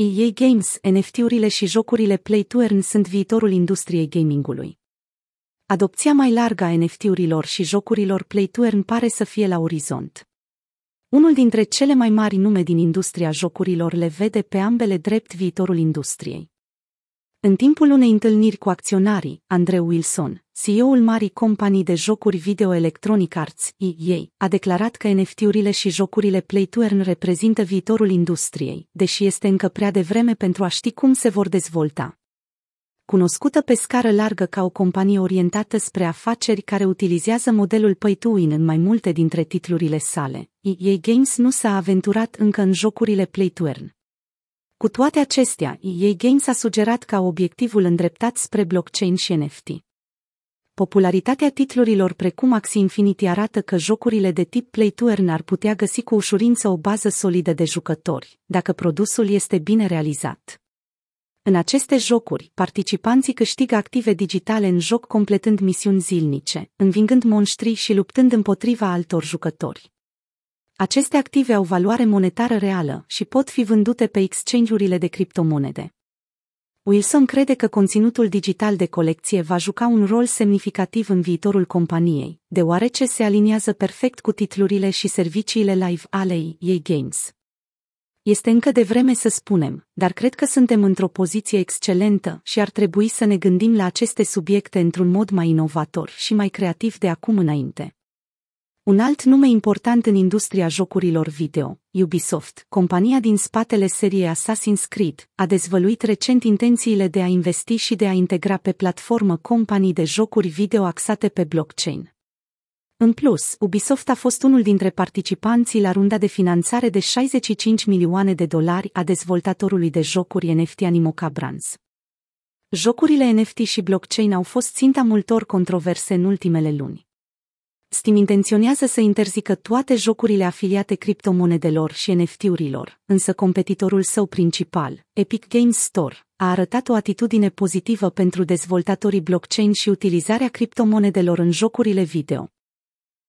EA Games, NFT-urile și jocurile Play to Earn sunt viitorul industriei gamingului. Adopția mai largă a NFT-urilor și jocurilor Play to Earn pare să fie la orizont. Unul dintre cele mai mari nume din industria jocurilor le vede pe ambele drept viitorul industriei. În timpul unei întâlniri cu acționarii, Andrew Wilson, CEO-ul marii companii de jocuri video Electronic Arts, EA, a declarat că NFT-urile și jocurile Play to Earn reprezintă viitorul industriei, deși este încă prea devreme pentru a ști cum se vor dezvolta. Cunoscută pe scară largă ca o companie orientată spre afaceri care utilizează modelul Pay to Win în mai multe dintre titlurile sale, EA Games nu s-a aventurat încă în jocurile Play to Earn. Cu toate acestea, EA Games a sugerat ca obiectivul îndreptat spre blockchain și NFT. Popularitatea titlurilor precum Axie Infinity arată că jocurile de tip Play to Earn ar putea găsi cu ușurință o bază solidă de jucători, dacă produsul este bine realizat. În aceste jocuri, participanții câștigă active digitale în joc completând misiuni zilnice, învingând monștri și luptând împotriva altor jucători. Aceste active au valoare monetară reală și pot fi vândute pe exchange-urile de criptomonede. Wilson crede că conținutul digital de colecție va juca un rol semnificativ în viitorul companiei, deoarece se aliniază perfect cu titlurile și serviciile live ale ei Games. Este încă de vreme să spunem, dar cred că suntem într-o poziție excelentă și ar trebui să ne gândim la aceste subiecte într-un mod mai inovator și mai creativ de acum înainte. Un alt nume important în industria jocurilor video, Ubisoft, compania din spatele seriei Assassin's Creed, a dezvăluit recent intențiile de a investi și de a integra pe platformă companii de jocuri video axate pe blockchain. În plus, Ubisoft a fost unul dintre participanții la runda de finanțare de 65 milioane de dolari a dezvoltatorului de jocuri NFT Animoca Brands. Jocurile NFT și blockchain au fost ținta multor controverse în ultimele luni. Steam intenționează să interzică toate jocurile afiliate criptomonedelor și NFT-urilor, însă competitorul său principal, Epic Games Store, a arătat o atitudine pozitivă pentru dezvoltatorii blockchain și utilizarea criptomonedelor în jocurile video.